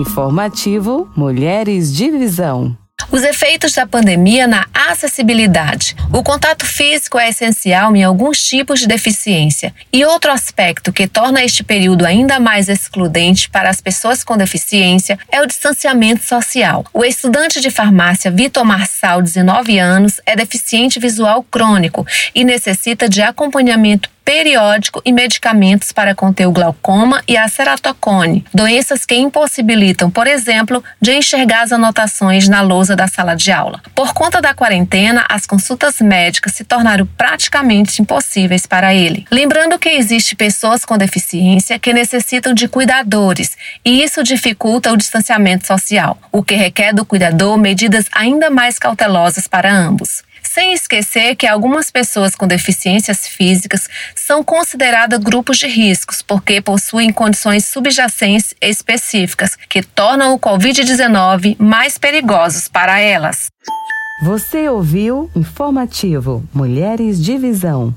Informativo Mulheres de Visão. Os efeitos da pandemia na acessibilidade. O contato físico é essencial em alguns tipos de deficiência. E outro aspecto que torna este período ainda mais excludente para as pessoas com deficiência é o distanciamento social. O estudante de farmácia Vitor Marçal, 19 anos, é deficiente visual crônico e necessita de acompanhamento periódico e medicamentos para conter o glaucoma e a ceratocone, doenças que impossibilitam, por exemplo, de enxergar as anotações na lousa da sala de aula. Por conta da quarentena, as consultas médicas se tornaram praticamente impossíveis para ele. Lembrando que existe pessoas com deficiência que necessitam de cuidadores, e isso dificulta o distanciamento social, o que requer do cuidador medidas ainda mais cautelosas para ambos. Sem esquecer que algumas pessoas com deficiências físicas são consideradas grupos de riscos porque possuem condições subjacentes específicas que tornam o Covid-19 mais perigosos para elas. Você ouviu Informativo Mulheres de Visão.